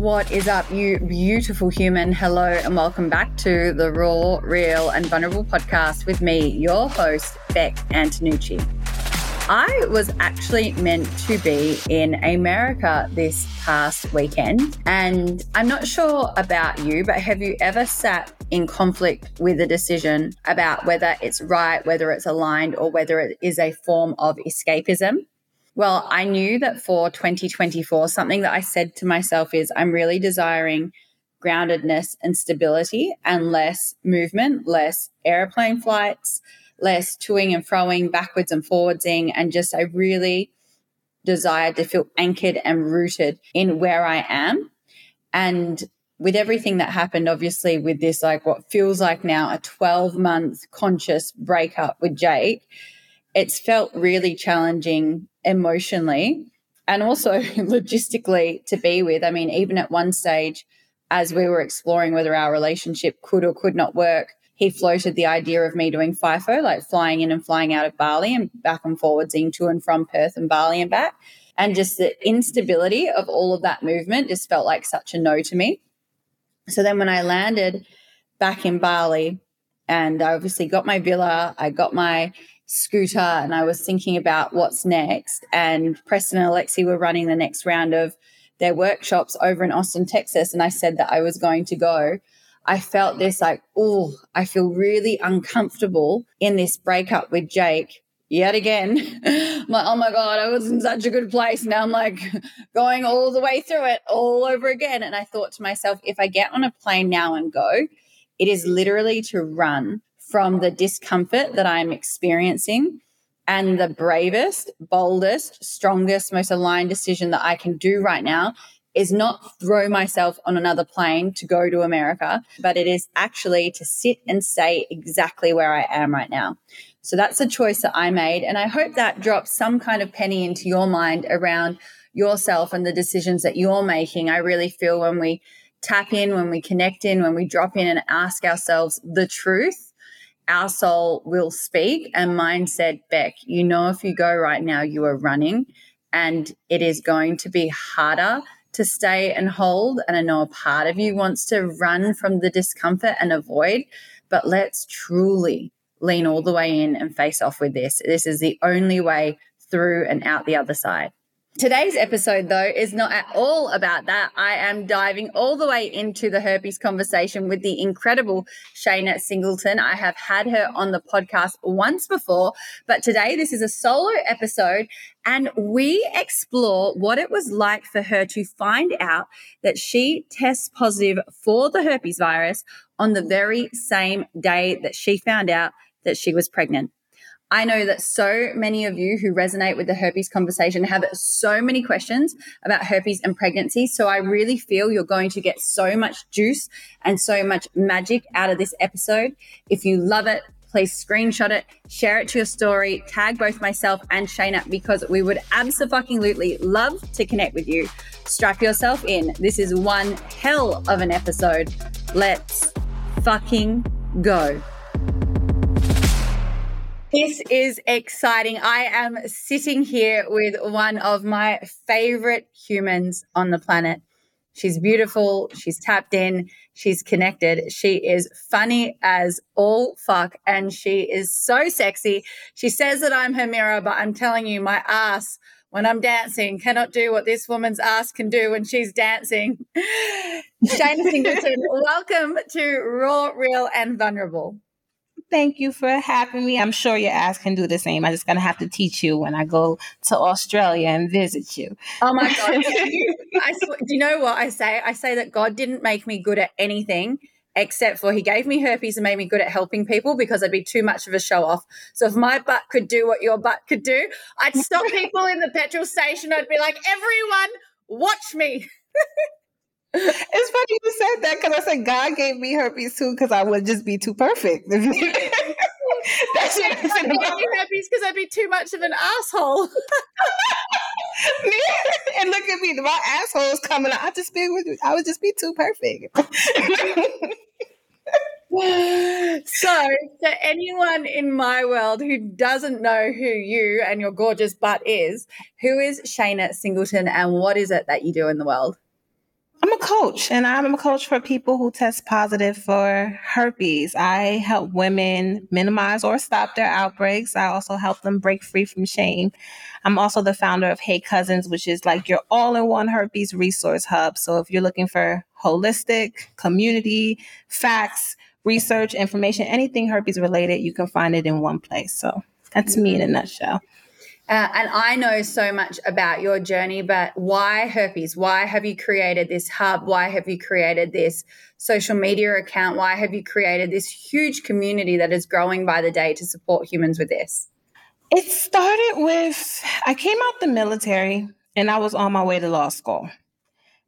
What is up, you beautiful human? Hello, and welcome back to the Raw, Real, and Vulnerable podcast with me, your host, Beck Antonucci. I was actually meant to be in America this past weekend, and I'm not sure about you, but have you ever sat in conflict with a decision about whether it's right, whether it's aligned, or whether it is a form of escapism? Well, I knew that for 2024, something that I said to myself is I'm really desiring groundedness and stability and less movement, less airplane flights, less toing and froing, backwards and forwardsing. And just, I really desired to feel anchored and rooted in where I am. And with everything that happened, obviously, with this, like what feels like now a 12 month conscious breakup with Jake, it's felt really challenging emotionally and also logistically to be with. I mean, even at one stage, as we were exploring whether our relationship could or could not work, he floated the idea of me doing FIFO, like flying in and flying out of Bali and back and forwards to and from Perth and Bali and back. And just the instability of all of that movement just felt like such a no to me. So then when I landed back in Bali and I obviously got my villa, I got my scooter and I was thinking about what's next. And Preston and Alexi were running the next round of their workshops over in Austin, Texas. And I said that I was going to go. I felt this like, oh, I feel really uncomfortable in this breakup with Jake yet again. I'm like, oh my God, I was in such a good place. Now I'm like going all the way through it all over again. And I thought to myself, if I get on a plane now and go, it is literally to run from the discomfort that I'm experiencing. And the bravest, boldest, strongest, most aligned decision that I can do right now is not throw myself on another plane to go to America, but it is actually to sit and stay exactly where I am right now. So that's a choice that I made. And I hope that drops some kind of penny into your mind around yourself and the decisions that you're making. I really feel when we tap in, when we connect in, when we drop in and ask ourselves the truth, our soul will speak. And mine said, Beck, you know, if you go right now, you are running and it is going to be harder to stay and hold. And I know a part of you wants to run from the discomfort and avoid, but let's truly lean all the way in and face off with this. This is the only way through and out the other side. Today's episode, though, is not at all about that. I am diving all the way into the herpes conversation with the incredible Shana Singleton. I have had her on the podcast once before, but today this is a solo episode and we explore what it was like for her to find out that she tests positive for the herpes virus on the very same day that she found out that she was pregnant. I know that so many of you who resonate with the herpes conversation have so many questions about herpes and pregnancy. So I really feel you're going to get so much juice and so much magic out of this episode. If you love it, please screenshot it, share it to your story, tag both myself and Shana because we would absolutely love to connect with you. Strap yourself in. This is one hell of an episode. Let's fucking go. This is exciting. I am sitting here with one of my favorite humans on the planet. She's beautiful. She's tapped in. She's connected. She is funny as all fuck. And she is so sexy. She says that I'm her mirror, but I'm telling you, my ass when I'm dancing cannot do what this woman's ass can do when she's dancing. Shana Singleton, welcome to Raw, Real, and Vulnerable. Thank you for having me. I'm sure your ass can do the same. I'm just gonna have to teach you when I go to Australia and visit you. Oh my god! I sw- do you know what I say? I say that God didn't make me good at anything except for he gave me herpes and made me good at helping people because I'd be too much of a show off. So if my butt could do what your butt could do, I'd stop people in the petrol station. I'd be like, everyone, watch me. It's funny you said that because I said God gave me herpes too because I would just be too perfect. That's it. I gave me herpes because I'd be too much of an asshole. and look at me, my asshole's coming out. I just be with I would just be too perfect. so, to anyone in my world who doesn't know who you and your gorgeous butt is, who is Shana Singleton and what is it that you do in the world? I'm a coach and I'm a coach for people who test positive for herpes. I help women minimize or stop their outbreaks. I also help them break free from shame. I'm also the founder of Hey Cousins, which is like your all in one herpes resource hub. So if you're looking for holistic community, facts, research, information, anything herpes related, you can find it in one place. So that's me in a nutshell. Uh, and I know so much about your journey, but why herpes? Why have you created this hub? Why have you created this social media account? Why have you created this huge community that is growing by the day to support humans with this? It started with I came out the military and I was on my way to law school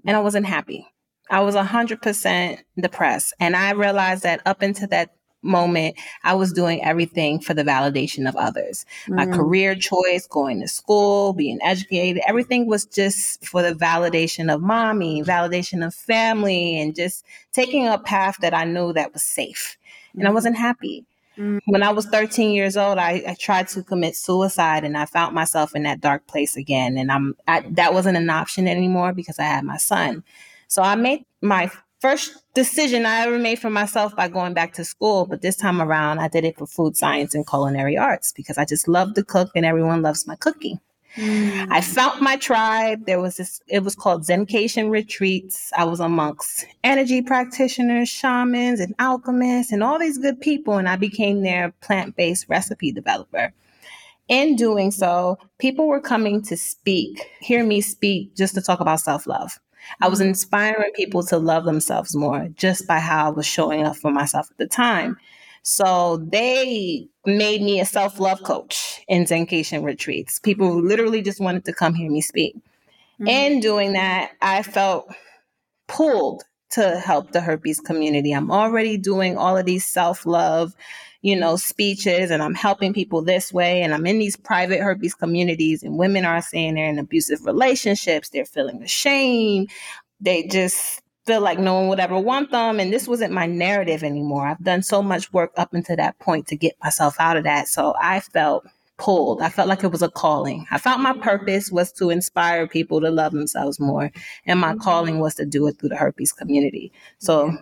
and I wasn't happy. I was 100% depressed. And I realized that up until that moment, I was doing everything for the validation of others. Mm. My career choice, going to school, being educated, everything was just for the validation of mommy, validation of family, and just taking a path that I knew that was safe. And I mm. wasn't happy. Mm. When I was 13 years old, I, I, tried to commit suicide and I found myself in that dark place again. And I'm I, that wasn't an option anymore because I had my son. So I made my first decision I ever made for myself by going back to school. But this time around, I did it for food science and culinary arts because I just love to cook and everyone loves my cooking. Mm. I found my tribe. There was this, it was called Zencation Retreats. I was amongst energy practitioners, shamans, and alchemists, and all these good people. And I became their plant based recipe developer. In doing so, people were coming to speak, hear me speak, just to talk about self love. I was mm-hmm. inspiring people to love themselves more just by how I was showing up for myself at the time. So they made me a self love coach in Zencation retreats. People literally just wanted to come hear me speak. Mm-hmm. In doing that, I felt pulled to help the herpes community. I'm already doing all of these self love you know, speeches and I'm helping people this way. And I'm in these private herpes communities and women are saying they're in abusive relationships. They're feeling the shame. They just feel like no one would ever want them. And this wasn't my narrative anymore. I've done so much work up until that point to get myself out of that. So I felt pulled. I felt like it was a calling. I felt my purpose was to inspire people to love themselves more. And my mm-hmm. calling was to do it through the herpes community. So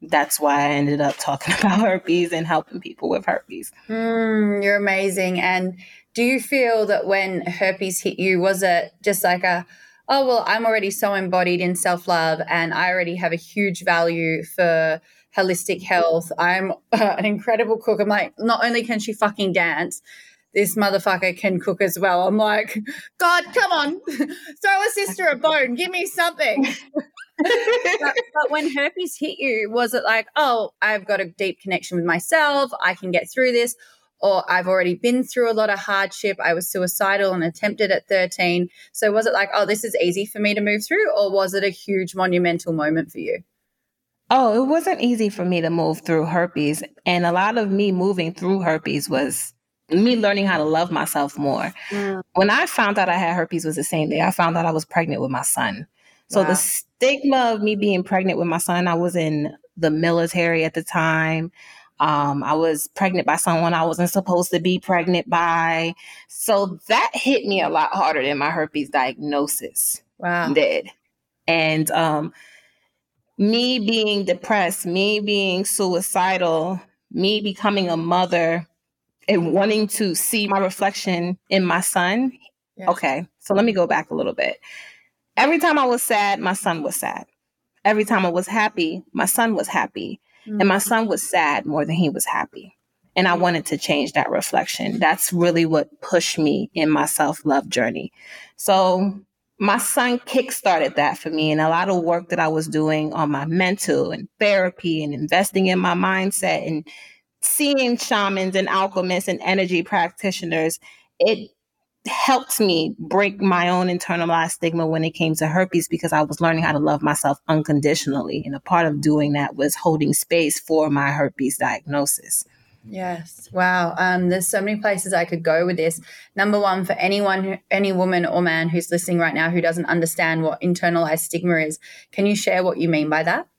that's why I ended up talking about herpes and helping people with herpes. Mm, you're amazing. And do you feel that when herpes hit you, was it just like a, oh, well, I'm already so embodied in self love and I already have a huge value for holistic health. I'm uh, an incredible cook. I'm like, not only can she fucking dance, this motherfucker can cook as well. I'm like, God, come on, throw a sister a bone, give me something. but, but, when herpes hit you, was it like, oh, I've got a deep connection with myself, I can get through this? Or I've already been through a lot of hardship. I was suicidal and attempted at 13. So was it like, oh, this is easy for me to move through? Or was it a huge monumental moment for you? Oh, it wasn't easy for me to move through herpes. And a lot of me moving through herpes was me learning how to love myself more. Mm. When I found out I had herpes was the same day I found out I was pregnant with my son. So wow. the stigma of me being pregnant with my son, I was in the military at the time. Um, I was pregnant by someone I wasn't supposed to be pregnant by. So that hit me a lot harder than my herpes diagnosis wow. did. And um, me being depressed, me being suicidal, me becoming a mother and wanting to see my reflection in my son. Okay, so let me go back a little bit. Every time I was sad, my son was sad. Every time I was happy, my son was happy. Mm-hmm. And my son was sad more than he was happy. And I wanted to change that reflection. That's really what pushed me in my self love journey. So my son kickstarted that for me and a lot of work that I was doing on my mental and therapy and investing in my mindset and seeing shamans and alchemists and energy practitioners. It helped me break my own internalized stigma when it came to herpes because I was learning how to love myself unconditionally. And a part of doing that was holding space for my herpes diagnosis. Yes. Wow. Um, there's so many places I could go with this. Number one, for anyone, who, any woman or man who's listening right now who doesn't understand what internalized stigma is, can you share what you mean by that?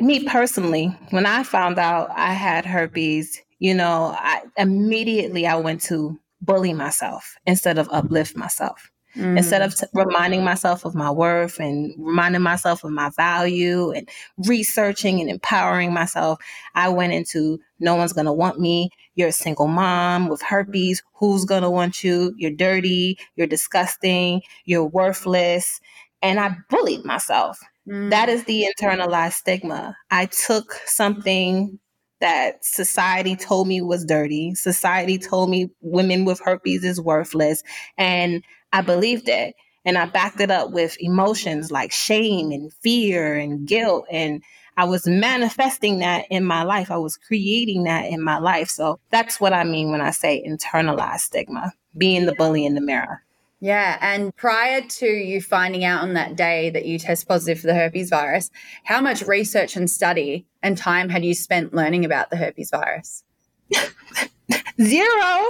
Me personally, when I found out I had herpes, you know, I immediately I went to bully myself instead of uplift myself. Mm. Instead of t- reminding myself of my worth and reminding myself of my value and researching and empowering myself, I went into no one's going to want me. You're a single mom with herpes. Who's going to want you? You're dirty. You're disgusting. You're worthless. And I bullied myself. Mm. That is the internalized stigma. I took something that society told me was dirty. Society told me women with herpes is worthless. And I believed it. And I backed it up with emotions like shame and fear and guilt. And I was manifesting that in my life. I was creating that in my life. So that's what I mean when I say internalized stigma, being the bully in the mirror. Yeah. And prior to you finding out on that day that you test positive for the herpes virus, how much research and study and time had you spent learning about the herpes virus? Zero.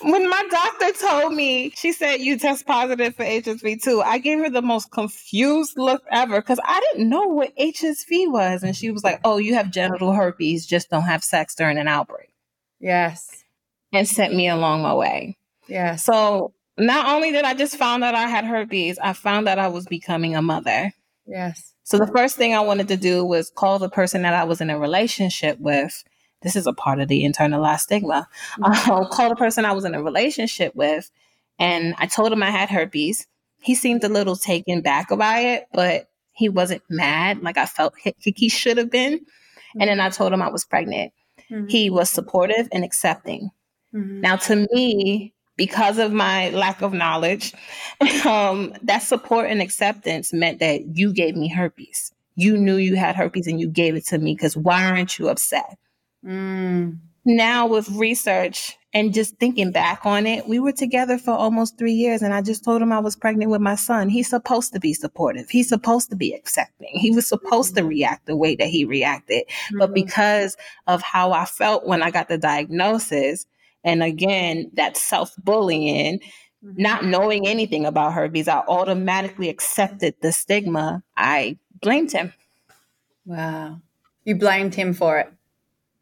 When my doctor told me, she said, You test positive for HSV2, I gave her the most confused look ever because I didn't know what HSV was. And she was like, Oh, you have genital herpes, just don't have sex during an outbreak. Yes. And sent me along my way. Yeah. So not only did I just found out I had herpes, I found that I was becoming a mother. Yes. So the first thing I wanted to do was call the person that I was in a relationship with this is a part of the internalized stigma. Mm-hmm. Um, called the person I was in a relationship with, and I told him I had herpes. He seemed a little taken back by it, but he wasn't mad like I felt he, he should have been. Mm-hmm. And then I told him I was pregnant. Mm-hmm. He was supportive and accepting. Mm-hmm. Now, to me, because of my lack of knowledge, um, that support and acceptance meant that you gave me herpes. You knew you had herpes and you gave it to me because why aren't you upset? Mm. Now, with research and just thinking back on it, we were together for almost three years, and I just told him I was pregnant with my son. He's supposed to be supportive, he's supposed to be accepting, he was supposed to react the way that he reacted. Mm-hmm. But because of how I felt when I got the diagnosis, and again, that self bullying, mm-hmm. not knowing anything about herpes, I automatically accepted the stigma. I blamed him. Wow. You blamed him for it.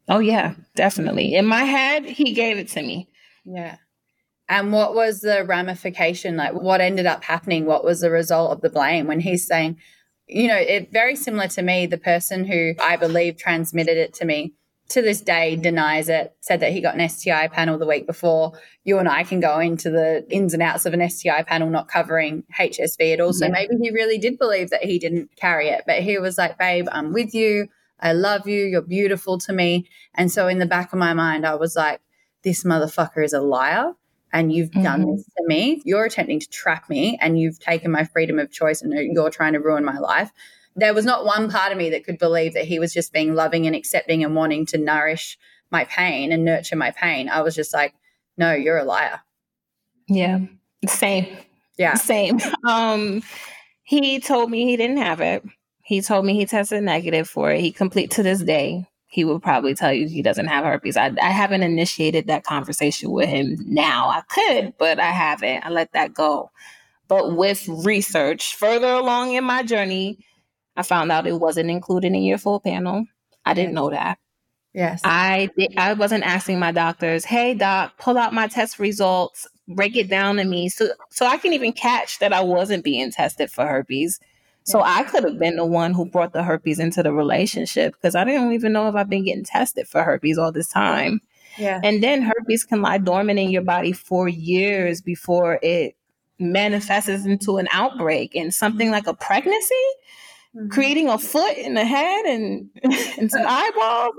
Oh yeah, definitely. In my head, he gave it to me. Yeah. And what was the ramification? Like what ended up happening? What was the result of the blame when he's saying, you know, it very similar to me, the person who I believe transmitted it to me to this day denies it, said that he got an STI panel the week before. You and I can go into the ins and outs of an STI panel not covering HSV at all. So yeah. maybe he really did believe that he didn't carry it, but he was like, babe, I'm with you. I love you. You're beautiful to me. And so in the back of my mind, I was like, this motherfucker is a liar. And you've mm-hmm. done this to me. You're attempting to trap me and you've taken my freedom of choice and you're trying to ruin my life. There was not one part of me that could believe that he was just being loving and accepting and wanting to nourish my pain and nurture my pain. I was just like, no, you're a liar. Yeah. Same. Yeah. Same. Um, he told me he didn't have it. He told me he tested negative for it. He complete to this day. He will probably tell you he doesn't have herpes. I, I haven't initiated that conversation with him now. I could, but I haven't. I let that go. But with research further along in my journey, I found out it wasn't included in your full panel. I didn't know that. Yes. I did, I wasn't asking my doctors, "Hey doc, pull out my test results, break it down to me so so I can even catch that I wasn't being tested for herpes." So I could have been the one who brought the herpes into the relationship because I didn't even know if I've been getting tested for herpes all this time. Yeah. And then herpes can lie dormant in your body for years before it manifests into an outbreak and something mm-hmm. like a pregnancy, mm-hmm. creating a foot in the head and, and some eyeballs.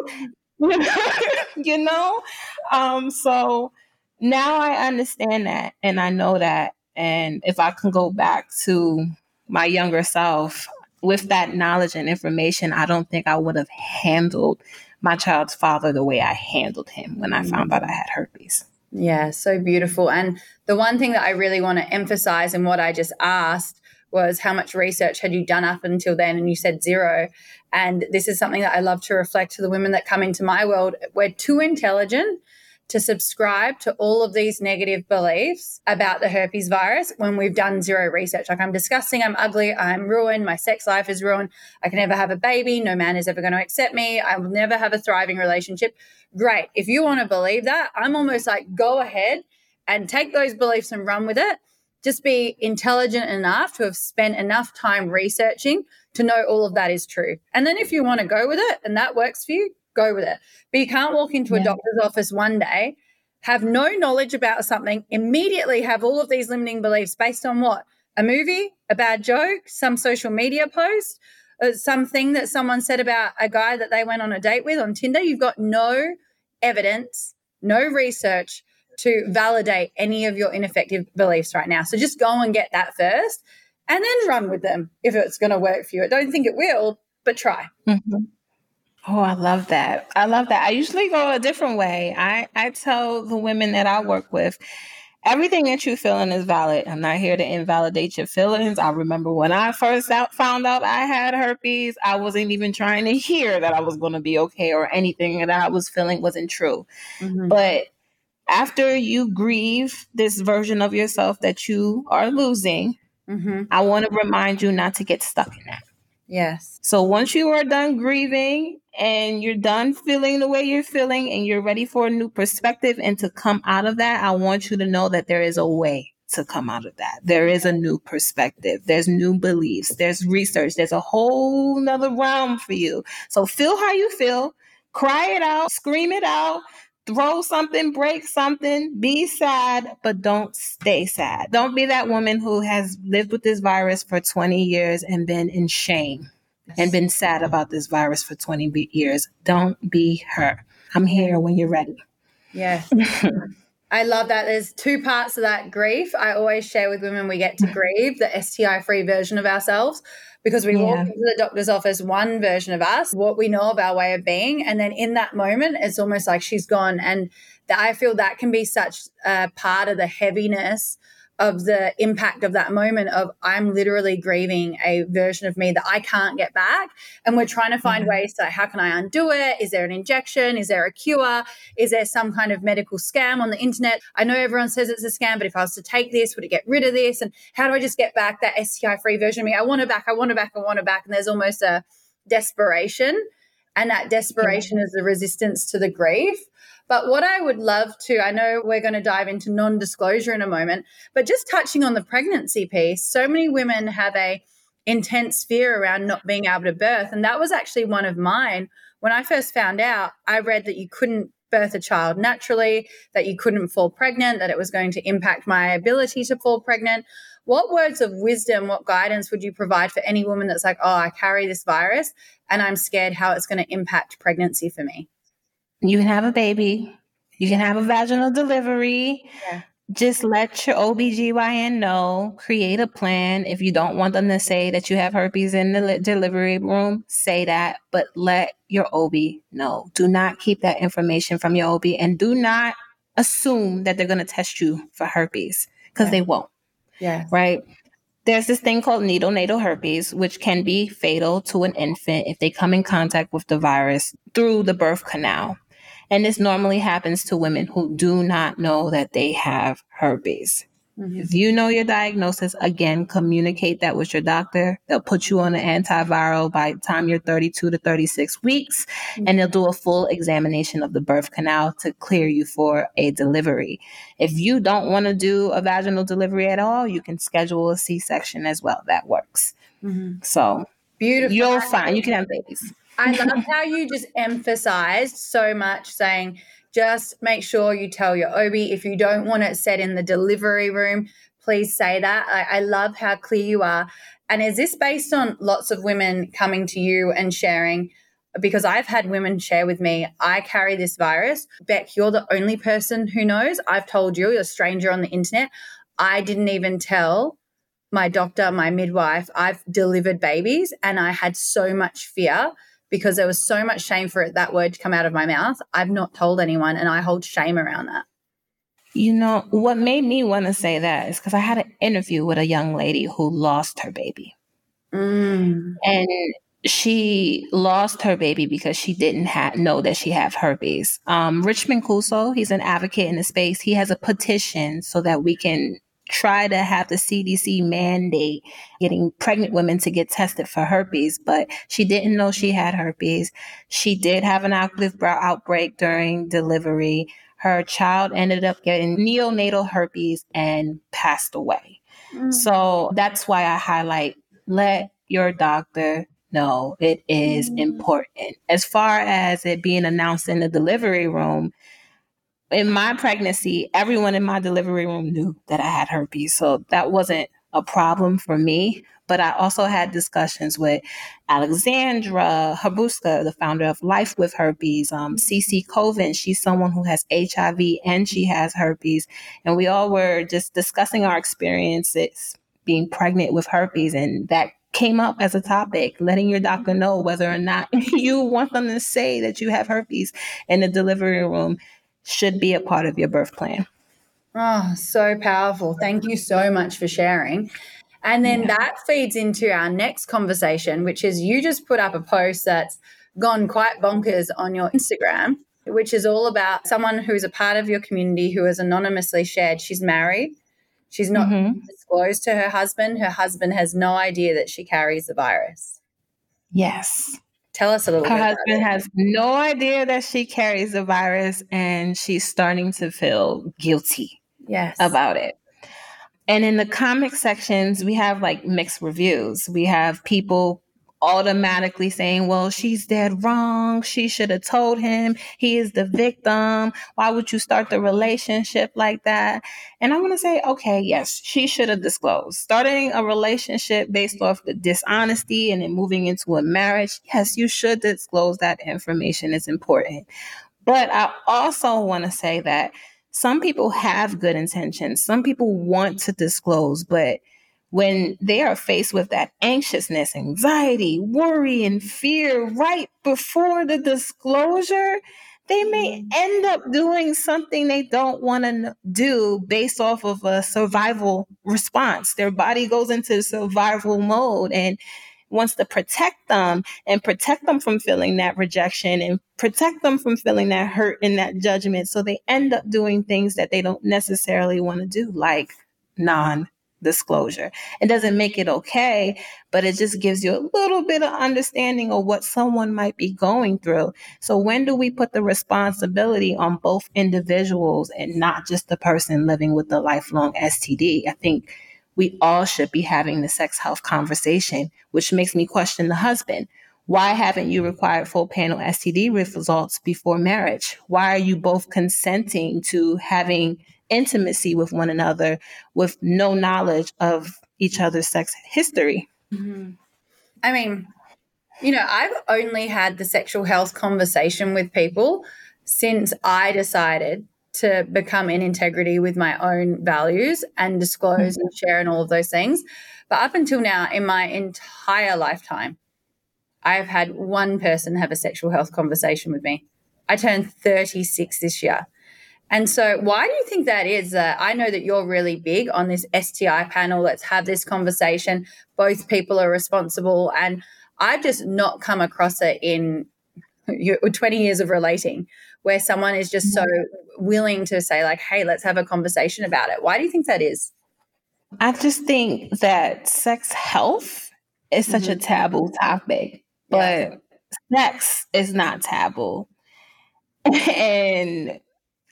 you know? Um, so now I understand that and I know that. And if I can go back to my younger self with that knowledge and information, I don't think I would have handled my child's father the way I handled him when I found out I had herpes. Yeah, so beautiful. And the one thing that I really want to emphasize in what I just asked was how much research had you done up until then? And you said zero. And this is something that I love to reflect to the women that come into my world. We're too intelligent to subscribe to all of these negative beliefs about the herpes virus when we've done zero research. Like, I'm disgusting, I'm ugly, I'm ruined, my sex life is ruined, I can never have a baby, no man is ever going to accept me, I will never have a thriving relationship. Great. If you want to believe that, I'm almost like, go ahead and take those beliefs and run with it. Just be intelligent enough to have spent enough time researching to know all of that is true. And then if you want to go with it and that works for you, go with it. But you can't walk into a yeah. doctor's office one day, have no knowledge about something, immediately have all of these limiting beliefs based on what? A movie, a bad joke, some social media post, uh, something that someone said about a guy that they went on a date with on Tinder. You've got no evidence, no research to validate any of your ineffective beliefs right now. So just go and get that first and then run with them if it's going to work for you. I don't think it will, but try. Mm-hmm. Oh, I love that. I love that. I usually go a different way. I, I tell the women that I work with, everything that you're feeling is valid. I'm not here to invalidate your feelings. I remember when I first out, found out I had herpes, I wasn't even trying to hear that I was going to be okay or anything that I was feeling wasn't true. Mm-hmm. But after you grieve this version of yourself that you are losing, mm-hmm. I want to remind you not to get stuck in that. Yes. So once you are done grieving and you're done feeling the way you're feeling and you're ready for a new perspective and to come out of that, I want you to know that there is a way to come out of that. There is a new perspective. There's new beliefs. There's research. There's a whole nother realm for you. So feel how you feel. Cry it out. Scream it out throw something, break something, be sad, but don't stay sad. Don't be that woman who has lived with this virus for 20 years and been in shame and been sad about this virus for 20 years. Don't be her. I'm here when you're ready. Yes. I love that. There's two parts of that grief. I always share with women we get to grieve the STI free version of ourselves because we yeah. walk into the doctor's office one version of us, what we know of our way of being. And then in that moment, it's almost like she's gone. And I feel that can be such a part of the heaviness of the impact of that moment of I'm literally grieving a version of me that I can't get back. And we're trying to find mm-hmm. ways to how can I undo it? Is there an injection? Is there a cure? Is there some kind of medical scam on the internet? I know everyone says it's a scam, but if I was to take this, would it get rid of this? And how do I just get back that STI free version of me? I want it back, I want it back, I want it back. And there's almost a desperation. And that desperation mm-hmm. is the resistance to the grief. But what I would love to, I know we're going to dive into non disclosure in a moment, but just touching on the pregnancy piece, so many women have a intense fear around not being able to birth. And that was actually one of mine. When I first found out, I read that you couldn't birth a child naturally, that you couldn't fall pregnant, that it was going to impact my ability to fall pregnant. What words of wisdom, what guidance would you provide for any woman that's like, oh, I carry this virus and I'm scared how it's going to impact pregnancy for me? You can have a baby. You can have a vaginal delivery. Yeah. Just let your OBGYN know, create a plan. If you don't want them to say that you have herpes in the delivery room, say that, but let your OB know. Do not keep that information from your OB and do not assume that they're going to test you for herpes because they won't. Yeah. Right there's this thing called neonatal herpes, which can be fatal to an infant if they come in contact with the virus through the birth canal. And this normally happens to women who do not know that they have herpes. Mm-hmm. If you know your diagnosis, again, communicate that with your doctor. They'll put you on an antiviral by the time you're 32 to 36 weeks, mm-hmm. and they'll do a full examination of the birth canal to clear you for a delivery. If you don't want to do a vaginal delivery at all, you can schedule a C section as well. That works. Mm-hmm. So, beautiful. You're fine. you can have babies. I love how you just emphasized so much saying, just make sure you tell your OB if you don't want it set in the delivery room, please say that. I, I love how clear you are. And is this based on lots of women coming to you and sharing? Because I've had women share with me, I carry this virus. Beck, you're the only person who knows. I've told you, you're a stranger on the internet. I didn't even tell my doctor, my midwife, I've delivered babies and I had so much fear because there was so much shame for it, that word to come out of my mouth. I've not told anyone, and I hold shame around that. You know, what made me want to say that is because I had an interview with a young lady who lost her baby. Mm. And she lost her baby because she didn't ha- know that she had herpes. Um, Richmond Cuso, he's an advocate in the space. He has a petition so that we can try to have the CDC mandate getting pregnant women to get tested for herpes, but she didn't know she had herpes. She did have an active outbreak during delivery. Her child ended up getting neonatal herpes and passed away. Mm. So that's why I highlight let your doctor know it is mm. important. As far as it being announced in the delivery room, in my pregnancy, everyone in my delivery room knew that I had herpes. So that wasn't a problem for me. But I also had discussions with Alexandra Harbushka, the founder of Life with Herpes, um, Cece Coven. She's someone who has HIV and she has herpes. And we all were just discussing our experiences being pregnant with herpes. And that came up as a topic, letting your doctor know whether or not you want them to say that you have herpes in the delivery room should be a part of your birth plan. Oh, so powerful. Thank you so much for sharing. And then yeah. that feeds into our next conversation, which is you just put up a post that's gone quite bonkers on your Instagram, which is all about someone who's a part of your community who has anonymously shared she's married. She's not mm-hmm. disclosed to her husband. Her husband has no idea that she carries the virus. Yes. Tell us a little bit. Her husband has no idea that she carries the virus and she's starting to feel guilty yes. about it. And in the comic sections, we have like mixed reviews. We have people automatically saying, well, she's dead wrong. She should have told him he is the victim. Why would you start the relationship like that? And I want to say, okay, yes, she should have disclosed. Starting a relationship based off the dishonesty and then moving into a marriage, yes, you should disclose that information. It's important. But I also want to say that some people have good intentions. Some people want to disclose, but when they are faced with that anxiousness, anxiety, worry, and fear right before the disclosure, they may mm-hmm. end up doing something they don't want to do based off of a survival response. Their body goes into survival mode and wants to protect them and protect them from feeling that rejection and protect them from feeling that hurt and that judgment. So they end up doing things that they don't necessarily want to do, like non disclosure. It doesn't make it okay, but it just gives you a little bit of understanding of what someone might be going through. So when do we put the responsibility on both individuals and not just the person living with the lifelong STD? I think we all should be having the sex health conversation, which makes me question the husband. Why haven't you required full panel STD results before marriage? Why are you both consenting to having intimacy with one another with no knowledge of each other's sex history? Mm-hmm. I mean, you know, I've only had the sexual health conversation with people since I decided to become in integrity with my own values and disclose mm-hmm. and share and all of those things. But up until now, in my entire lifetime, I have had one person have a sexual health conversation with me. I turned 36 this year. And so, why do you think that is? Uh, I know that you're really big on this STI panel. Let's have this conversation. Both people are responsible. And I've just not come across it in 20 years of relating where someone is just so mm-hmm. willing to say like hey let's have a conversation about it why do you think that is i just think that sex health is such mm-hmm. a taboo topic but yeah. sex is not taboo and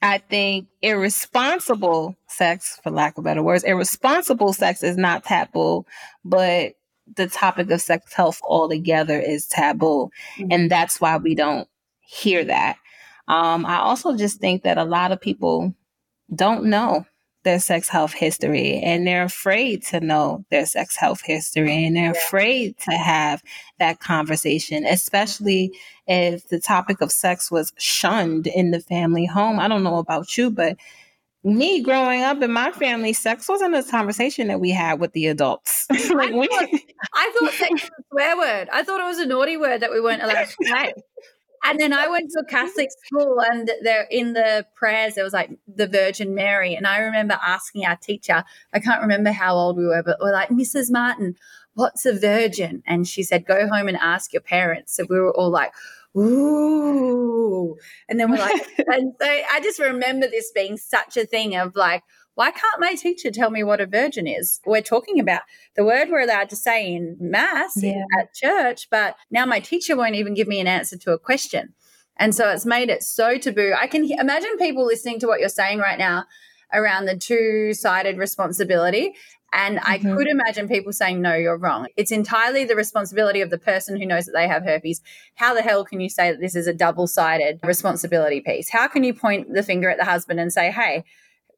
i think irresponsible sex for lack of better words irresponsible sex is not taboo but the topic of sex health altogether is taboo mm-hmm. and that's why we don't hear that um, I also just think that a lot of people don't know their sex health history and they're afraid to know their sex health history and they're afraid to have that conversation, especially if the topic of sex was shunned in the family home. I don't know about you, but me growing up in my family, sex wasn't a conversation that we had with the adults. like I, thought, I thought sex was a swear word. I thought it was a naughty word that we weren't allowed to say and then I went to a Catholic school, and there in the prayers there was like the Virgin Mary, and I remember asking our teacher, I can't remember how old we were, but we're like, Mrs. Martin, what's a virgin? And she said, go home and ask your parents. So we were all like, ooh, and then we're like, and so I just remember this being such a thing of like, why can't my teacher tell me what a virgin is? We're talking about the word we're allowed to say in mass yeah. at church, but now my teacher won't even give me an answer to a question. And so it's made it so taboo. I can imagine people listening to what you're saying right now around the two sided responsibility And mm-hmm. I could imagine people saying, no, you're wrong. It's entirely the responsibility of the person who knows that they have herpes. How the hell can you say that this is a double sided responsibility piece? How can you point the finger at the husband and say, hey,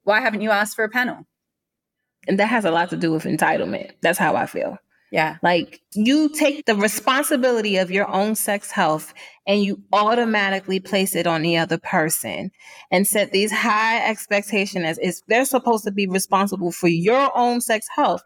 why haven't you asked for a panel? And that has a lot to do with entitlement. That's how I feel. Yeah. Like you take the responsibility of your own sex health and you automatically place it on the other person and set these high expectations as if they're supposed to be responsible for your own sex health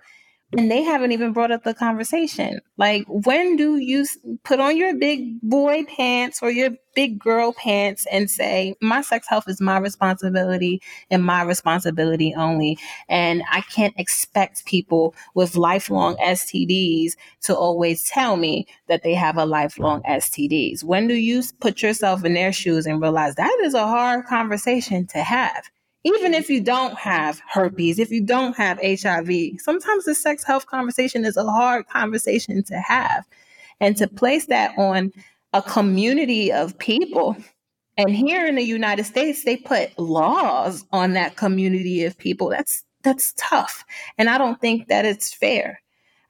and they haven't even brought up the conversation. Like, when do you put on your big boy pants or your big girl pants and say, My sex health is my responsibility and my responsibility only? And I can't expect people with lifelong STDs to always tell me that they have a lifelong STDs. When do you put yourself in their shoes and realize that is a hard conversation to have? Even if you don't have herpes, if you don't have HIV, sometimes the sex health conversation is a hard conversation to have. And to place that on a community of people, and here in the United States, they put laws on that community of people. That's that's tough. And I don't think that it's fair.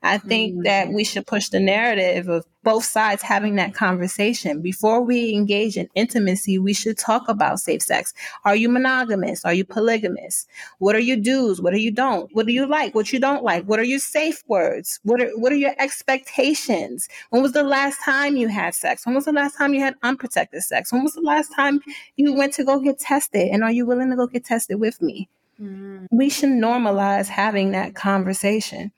I think mm-hmm. that we should push the narrative of both sides having that conversation. Before we engage in intimacy, we should talk about safe sex. Are you monogamous? Are you polygamous? What are your do's? What are you don't? What do you like? What you don't like? What are your safe words? What are what are your expectations? When was the last time you had sex? When was the last time you had unprotected sex? When was the last time you went to go get tested? And are you willing to go get tested with me? Mm. We should normalize having that conversation.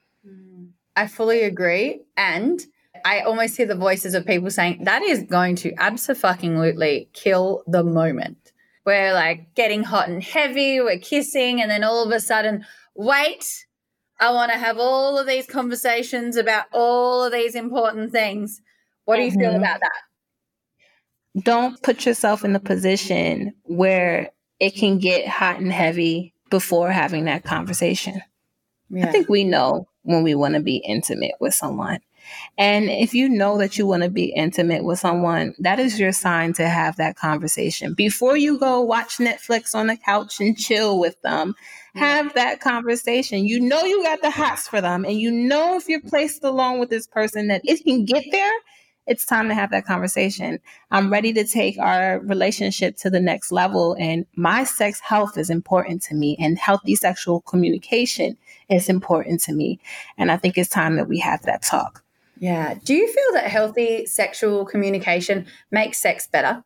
I fully agree. And I almost hear the voices of people saying that is going to absolutely kill the moment. We're like getting hot and heavy, we're kissing, and then all of a sudden, wait, I want to have all of these conversations about all of these important things. What do you mm-hmm. feel about that? Don't put yourself in the position where it can get hot and heavy before having that conversation. Yeah. I think we know when we want to be intimate with someone. And if you know that you want to be intimate with someone, that is your sign to have that conversation. Before you go watch Netflix on the couch and chill with them, have that conversation. You know you got the hots for them, and you know if you're placed alone with this person that it can get there. It's time to have that conversation. I'm ready to take our relationship to the next level, and my sex health is important to me, and healthy sexual communication is important to me. And I think it's time that we have that talk. Yeah. Do you feel that healthy sexual communication makes sex better?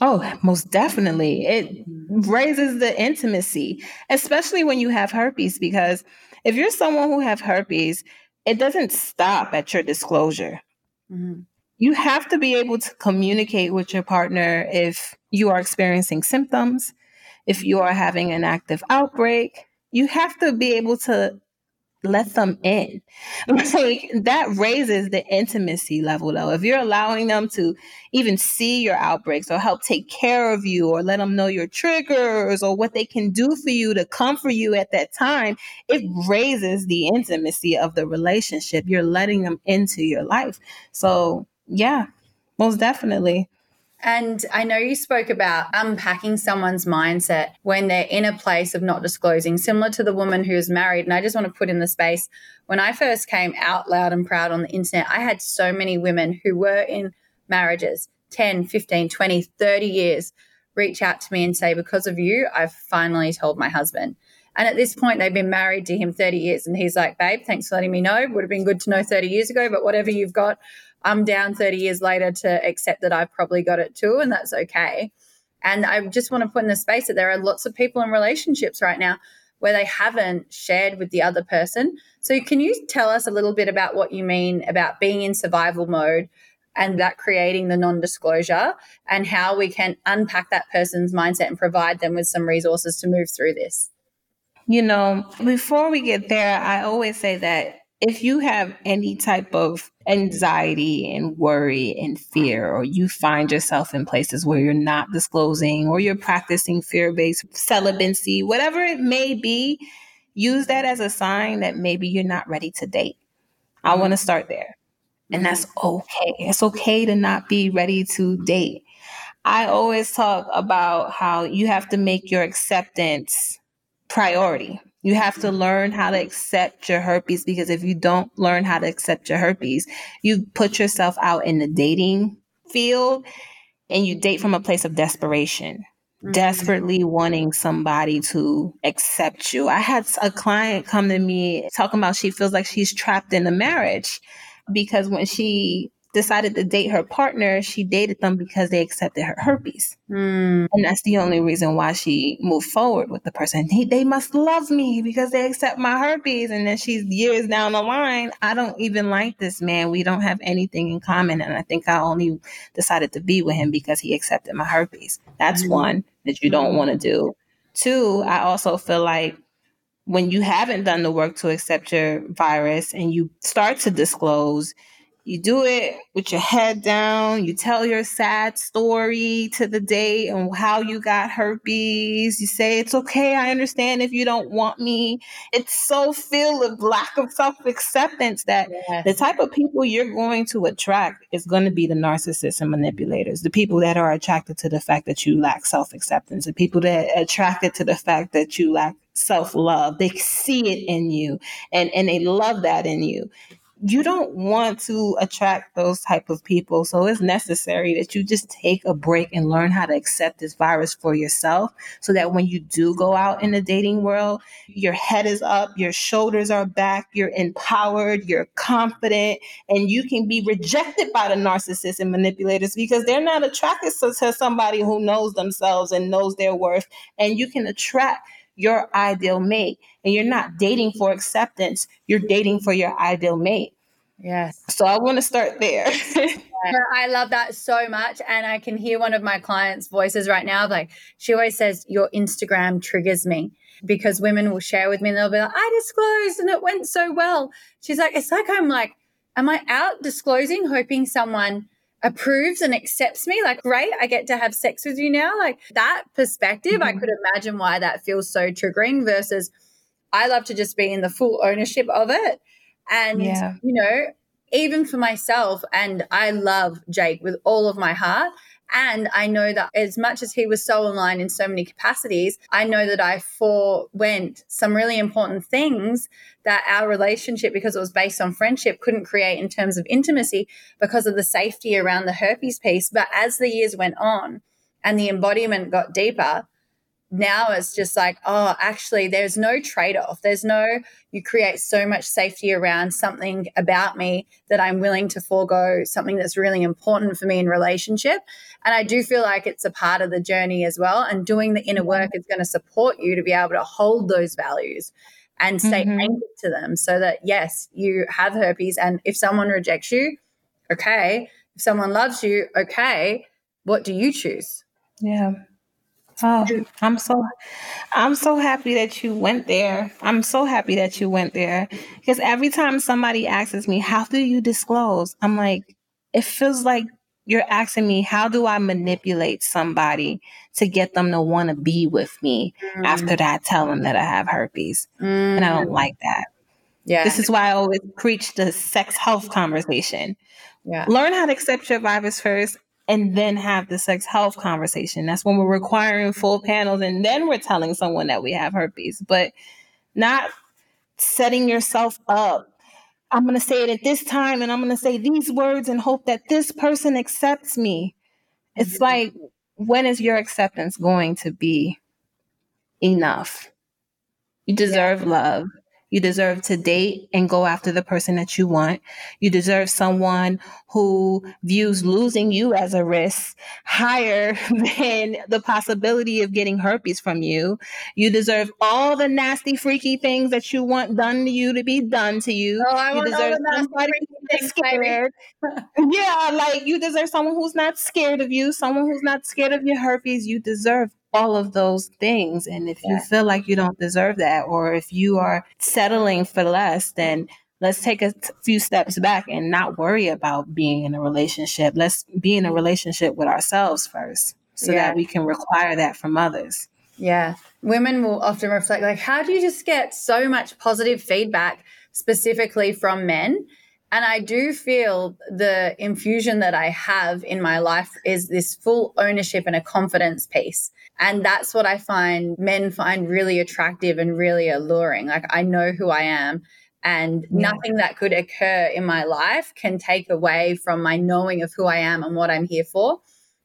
Oh, most definitely. It raises the intimacy, especially when you have herpes, because if you're someone who have herpes, it doesn't stop at your disclosure. Mm-hmm. You have to be able to communicate with your partner if you are experiencing symptoms, if you are having an active outbreak, you have to be able to let them in. Like that raises the intimacy level though. If you're allowing them to even see your outbreaks or help take care of you or let them know your triggers or what they can do for you to comfort you at that time, it raises the intimacy of the relationship. You're letting them into your life. So, yeah, most definitely. And I know you spoke about unpacking someone's mindset when they're in a place of not disclosing, similar to the woman who is married. And I just want to put in the space when I first came out loud and proud on the internet, I had so many women who were in marriages 10, 15, 20, 30 years reach out to me and say, Because of you, I've finally told my husband. And at this point, they've been married to him 30 years. And he's like, Babe, thanks for letting me know. Would have been good to know 30 years ago, but whatever you've got, I'm down 30 years later to accept that I've probably got it too, and that's okay. And I just want to put in the space that there are lots of people in relationships right now where they haven't shared with the other person. So, can you tell us a little bit about what you mean about being in survival mode and that creating the non disclosure and how we can unpack that person's mindset and provide them with some resources to move through this? You know, before we get there, I always say that if you have any type of anxiety and worry and fear, or you find yourself in places where you're not disclosing or you're practicing fear based celibacy, whatever it may be, use that as a sign that maybe you're not ready to date. I mm-hmm. want to start there. And mm-hmm. that's okay. It's okay to not be ready to date. I always talk about how you have to make your acceptance priority You have to learn how to accept your herpes because if you don't learn how to accept your herpes, you put yourself out in the dating field and you date from a place of desperation, mm-hmm. desperately wanting somebody to accept you. I had a client come to me talking about she feels like she's trapped in a marriage because when she decided to date her partner, she dated them because they accepted her herpes. Mm. And that's the only reason why she moved forward with the person. He, they must love me because they accept my herpes. And then she's years down the line. I don't even like this man. We don't have anything in common. And I think I only decided to be with him because he accepted my herpes. That's mm. one that you don't want to do. Two, I also feel like when you haven't done the work to accept your virus and you start to disclose, you do it with your head down. You tell your sad story to the date and how you got herpes. You say, It's okay. I understand if you don't want me. It's so filled with lack of self acceptance that yes. the type of people you're going to attract is going to be the narcissists and manipulators, the people that are attracted to the fact that you lack self acceptance, the people that are attracted to the fact that you lack self love. They see it in you and, and they love that in you you don't want to attract those type of people. So it's necessary that you just take a break and learn how to accept this virus for yourself so that when you do go out in the dating world your head is up your shoulders are back you're empowered you're confident and you can be rejected by the narcissists and manipulators because they're not attracted to, somebody who knows themselves and knows their worth and you can attract your ideal mate. And you're not dating for acceptance, you're dating for your ideal mate. Yes. So I want to start there. I love that so much. And I can hear one of my clients' voices right now. Like she always says, Your Instagram triggers me because women will share with me and they'll be like, I disclosed and it went so well. She's like, It's like I'm like, Am I out disclosing, hoping someone approves and accepts me like great i get to have sex with you now like that perspective mm-hmm. i could imagine why that feels so triggering versus i love to just be in the full ownership of it and yeah. you know even for myself and i love jake with all of my heart and I know that as much as he was so aligned in so many capacities, I know that I forewent some really important things that our relationship, because it was based on friendship, couldn't create in terms of intimacy because of the safety around the herpes piece. But as the years went on and the embodiment got deeper, now it's just like, oh, actually, there's no trade off. There's no, you create so much safety around something about me that I'm willing to forego something that's really important for me in relationship. And I do feel like it's a part of the journey as well. And doing the inner work is going to support you to be able to hold those values and stay mm-hmm. anchored to them so that, yes, you have herpes. And if someone rejects you, okay. If someone loves you, okay. What do you choose? Yeah. Oh, I'm so I'm so happy that you went there. I'm so happy that you went there because every time somebody asks me, "How do you disclose?" I'm like, it feels like you're asking me, "How do I manipulate somebody to get them to want to be with me mm. after that I tell them that I have herpes?" Mm. And I don't mm. like that. Yeah. This is why I always preach the sex health conversation. Yeah. Learn how to accept your virus first and then have the sex health conversation. That's when we're requiring full panels and then we're telling someone that we have herpes, but not setting yourself up. I'm going to say it at this time and I'm going to say these words and hope that this person accepts me. It's mm-hmm. like, when is your acceptance going to be enough? You deserve yeah. love. You deserve to date and go after the person that you want. You deserve someone who views losing you as a risk higher than the possibility of getting herpes from you. You deserve all the nasty, freaky things that you want done to you to be done to you. Oh, I you deserve somebody who's scared. yeah, like you deserve someone who's not scared of you, someone who's not scared of your herpes. You deserve all of those things. And if yeah. you feel like you don't deserve that, or if you are settling for less, then let's take a few steps back and not worry about being in a relationship. Let's be in a relationship with ourselves first so yeah. that we can require that from others. Yeah. Women will often reflect, like, how do you just get so much positive feedback specifically from men? And I do feel the infusion that I have in my life is this full ownership and a confidence piece. And that's what I find men find really attractive and really alluring. Like I know who I am and nothing that could occur in my life can take away from my knowing of who I am and what I'm here for.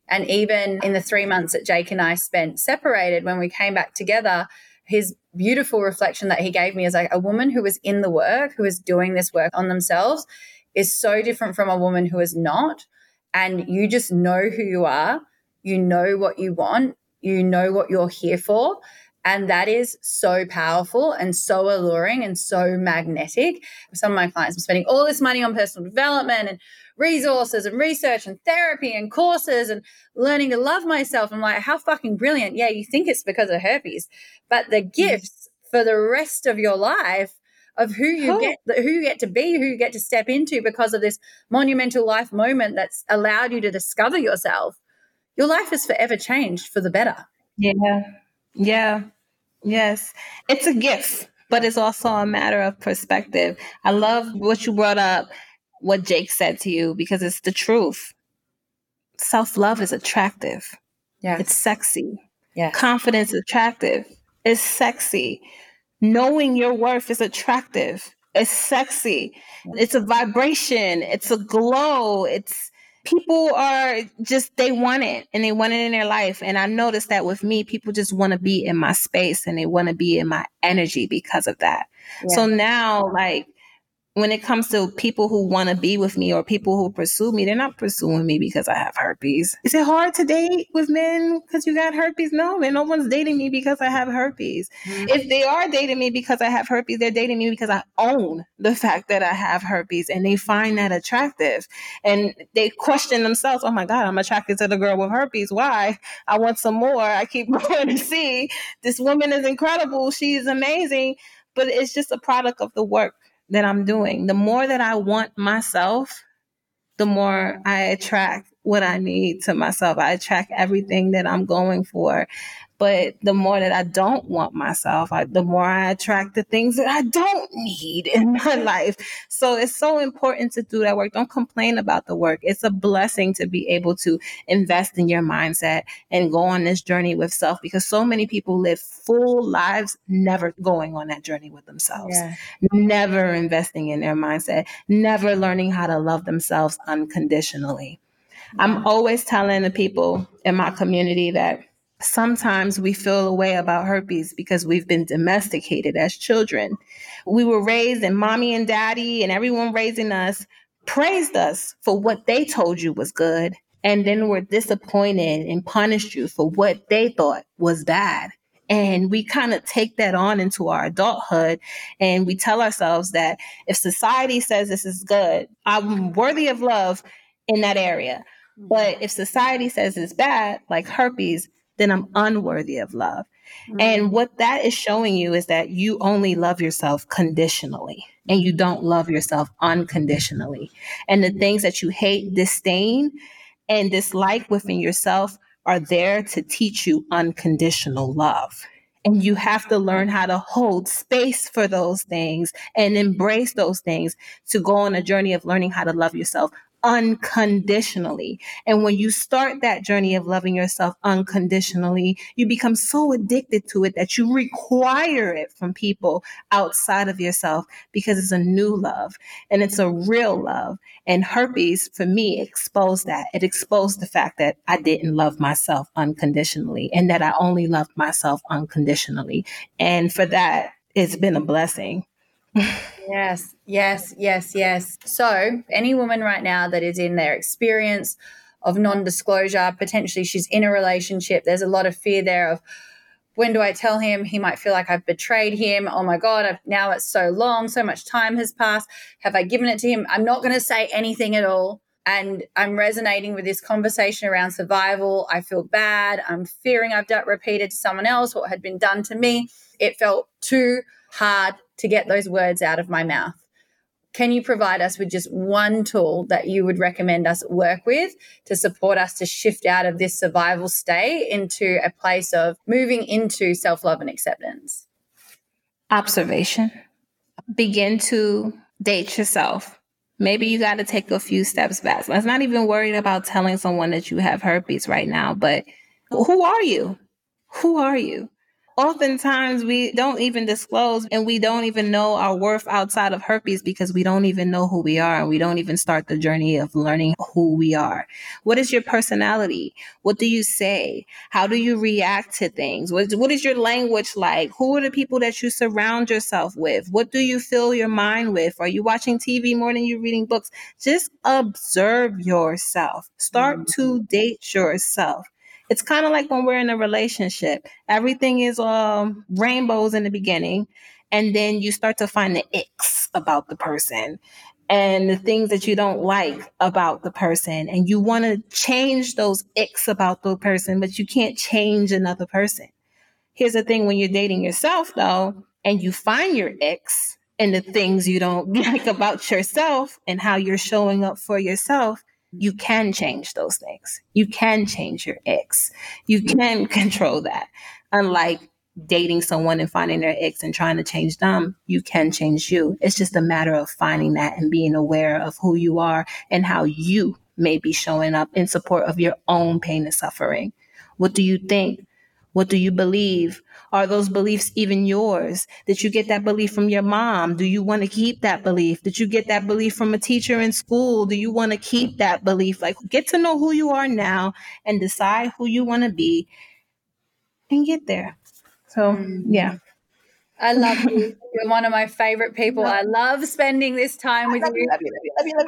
And even in the three months that Jake and I spent separated, when we came back together, his beautiful reflection that he gave me is like a woman who is in the work, who is doing this work on themselves, is so different from a woman who is not. And you just know who you are, you know what you want, you know what you're here for. And that is so powerful and so alluring and so magnetic. Some of my clients are spending all this money on personal development and resources and research and therapy and courses and learning to love myself. I'm like, how fucking brilliant. Yeah, you think it's because of herpes, but the mm. gifts for the rest of your life of who you oh. get who you get to be who you get to step into because of this monumental life moment that's allowed you to discover yourself your life is forever changed for the better yeah yeah Yes, it's a gift, but it's also a matter of perspective. I love what you brought up, what Jake said to you, because it's the truth. Self love is attractive. Yeah. It's sexy. Yeah. Confidence is attractive. It's sexy. Knowing your worth is attractive. It's sexy. It's a vibration. It's a glow. It's people are just they want it and they want it in their life and i noticed that with me people just want to be in my space and they want to be in my energy because of that yeah. so now like when it comes to people who want to be with me or people who pursue me, they're not pursuing me because I have herpes. Is it hard to date with men because you got herpes? No, man, no one's dating me because I have herpes. Mm-hmm. If they are dating me because I have herpes, they're dating me because I own the fact that I have herpes and they find that attractive. And they question themselves, oh my God, I'm attracted to the girl with herpes. Why? I want some more. I keep going to see this woman is incredible. She's amazing. But it's just a product of the work that I'm doing. The more that I want myself, the more I attract what I need to myself. I attract everything that I'm going for. But the more that I don't want myself, I, the more I attract the things that I don't need in my life. So it's so important to do that work. Don't complain about the work. It's a blessing to be able to invest in your mindset and go on this journey with self because so many people live full lives never going on that journey with themselves, yeah. never investing in their mindset, never learning how to love themselves unconditionally. I'm always telling the people in my community that sometimes we feel a way about herpes because we've been domesticated as children. We were raised, and mommy and daddy and everyone raising us praised us for what they told you was good, and then were disappointed and punished you for what they thought was bad. And we kind of take that on into our adulthood and we tell ourselves that if society says this is good, I'm worthy of love in that area. Hmm. But if society says it's bad, like herpes, then I'm unworthy of love. Mm-hmm. And what that is showing you is that you only love yourself conditionally and you don't love yourself unconditionally. And the things that you hate, disdain, and dislike within yourself are there to teach you unconditional love. And you have to learn how to hold space for those things and embrace those things to go on a journey of learning how to love yourself unconditionally. And when you start that journey of loving yourself unconditionally, you become so addicted to it that you require it from people outside of yourself because it's a new love and it's a real love. And herpes, for me, exposed that. It exposed the fact that I didn't love myself unconditionally and that I only loved myself unconditionally. And for that, it's been a blessing. Yes, yes, yes, yes. So, any woman right now that is in their experience of non disclosure, potentially she's in a relationship, there's a lot of fear there of, when do I tell him? He might feel like I've betrayed him. Oh my God, I've, now it's so long, so much time has passed. Have I given it to him? I'm not going to say anything at all. And I'm resonating with this conversation around survival. I feel bad. I'm fearing I've done repeated to someone else what had been done to me. It felt too hard to get those words out of my mouth. Can you provide us with just one tool that you would recommend us work with to support us to shift out of this survival state into a place of moving into self love and acceptance? Observation. Begin to date yourself maybe you got to take a few steps back. Let's not even worried about telling someone that you have herpes right now, but who are you? Who are you? Oftentimes we don't even disclose and we don't even know our worth outside of herpes because we don't even know who we are and we don't even start the journey of learning who we are. What is your personality? What do you say? How do you react to things? What, what is your language like? Who are the people that you surround yourself with? What do you fill your mind with? Are you watching TV more than you're reading books? Just observe yourself. Start mm-hmm. to date yourself it's kind of like when we're in a relationship. Everything is um, rainbows in the beginning, and then you start to find the icks about the person and the things that you don't like about the person, and you want to change those icks about the person, but you can't change another person. Here's the thing: when you're dating yourself, though, and you find your icks and the things you don't like about yourself and how you're showing up for yourself, you can change those things. You can change your ex. You can control that. Unlike dating someone and finding their ex and trying to change them, you can change you. It's just a matter of finding that and being aware of who you are and how you may be showing up in support of your own pain and suffering. What do you think? What do you believe? Are those beliefs even yours? Did you get that belief from your mom? Do you want to keep that belief? Did you get that belief from a teacher in school? Do you want to keep that belief? Like, get to know who you are now and decide who you want to be and get there. So, mm-hmm. yeah. I love you. You're one of my favorite people. I love spending this time with you.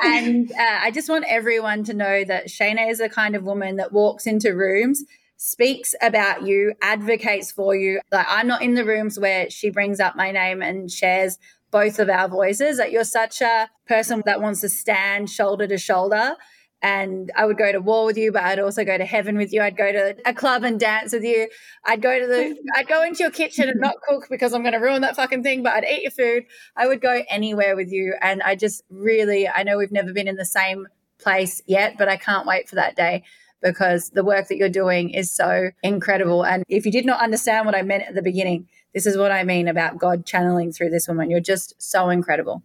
And uh, I just want everyone to know that Shana is the kind of woman that walks into rooms speaks about you, advocates for you. Like I'm not in the rooms where she brings up my name and shares both of our voices. Like you're such a person that wants to stand shoulder to shoulder. And I would go to war with you, but I'd also go to heaven with you. I'd go to a club and dance with you. I'd go to the, I'd go into your kitchen and not cook because I'm going to ruin that fucking thing, but I'd eat your food. I would go anywhere with you. And I just really, I know we've never been in the same place yet, but I can't wait for that day because the work that you're doing is so incredible. And if you did not understand what I meant at the beginning, this is what I mean about God channeling through this woman. You're just so incredible.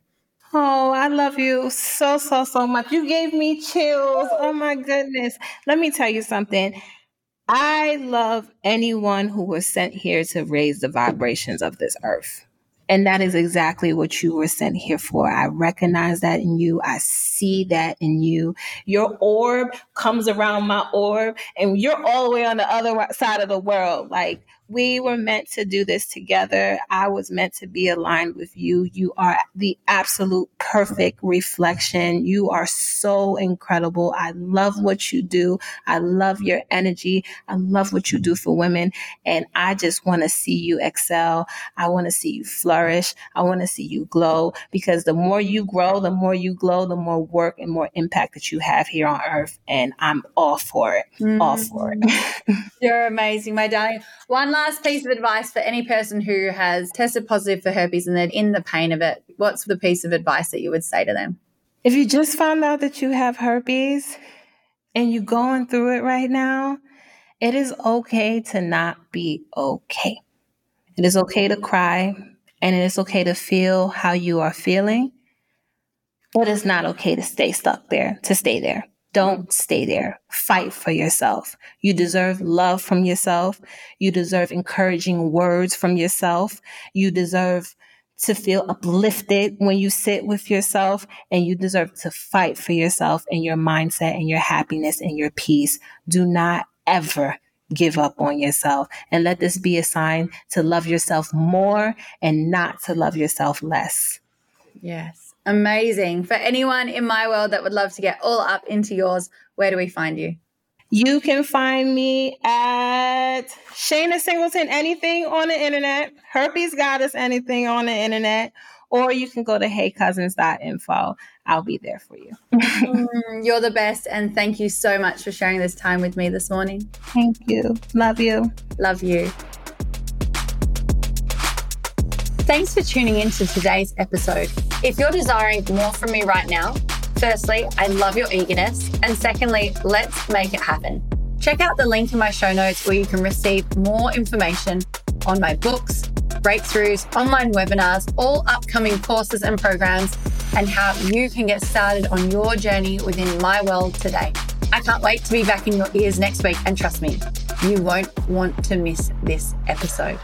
Oh, I love you so, so, so much. You gave me chills. Oh my goodness. Let me tell you something. I love anyone who was sent here to raise the vibrations of this earth. And that is exactly what you were sent here for. I recognize that in you. I see that in you. Your orb comes around my orb, and you're all the way on the other side of the world. Like, we were meant to do this together. I was meant to be aligned with you. You are the absolute perfect reflection. You are so incredible. I love what you do. I love your energy. I love what you do for women. And I just want to see you excel. I want to see you flourish. I want to see you glow because the more you grow, the more you glow, the more work and more impact that you have here on earth. And I'm all for it. Mm. All for it. You're amazing, my darling. One last piece of advice for any person who has tested positive for herpes and they're in the pain of it. What's the piece of advice that you would say to them? If you just found out that you have herpes and you're going through it right now, it is okay to not be okay. It is okay to cry and it is okay to feel how you are feeling, but it's not okay to stay stuck there, to stay there. Don't stay there. Fight for yourself. You deserve love from yourself. You deserve encouraging words from yourself. You deserve to feel uplifted when you sit with yourself and you deserve to fight for yourself and your mindset and your happiness and your peace. Do not ever give up on yourself and let this be a sign to love yourself more and not to love yourself less. Yes. Amazing. For anyone in my world that would love to get all up into yours, where do we find you? You can find me at Shana Singleton, anything on the internet, Herpes Goddess, anything on the internet, or you can go to heycousins.info. I'll be there for you. mm, you're the best. And thank you so much for sharing this time with me this morning. Thank you. Love you. Love you. Thanks for tuning in to today's episode. If you're desiring more from me right now, firstly, I love your eagerness. And secondly, let's make it happen. Check out the link in my show notes where you can receive more information on my books, breakthroughs, online webinars, all upcoming courses and programs, and how you can get started on your journey within my world today. I can't wait to be back in your ears next week, and trust me, you won't want to miss this episode.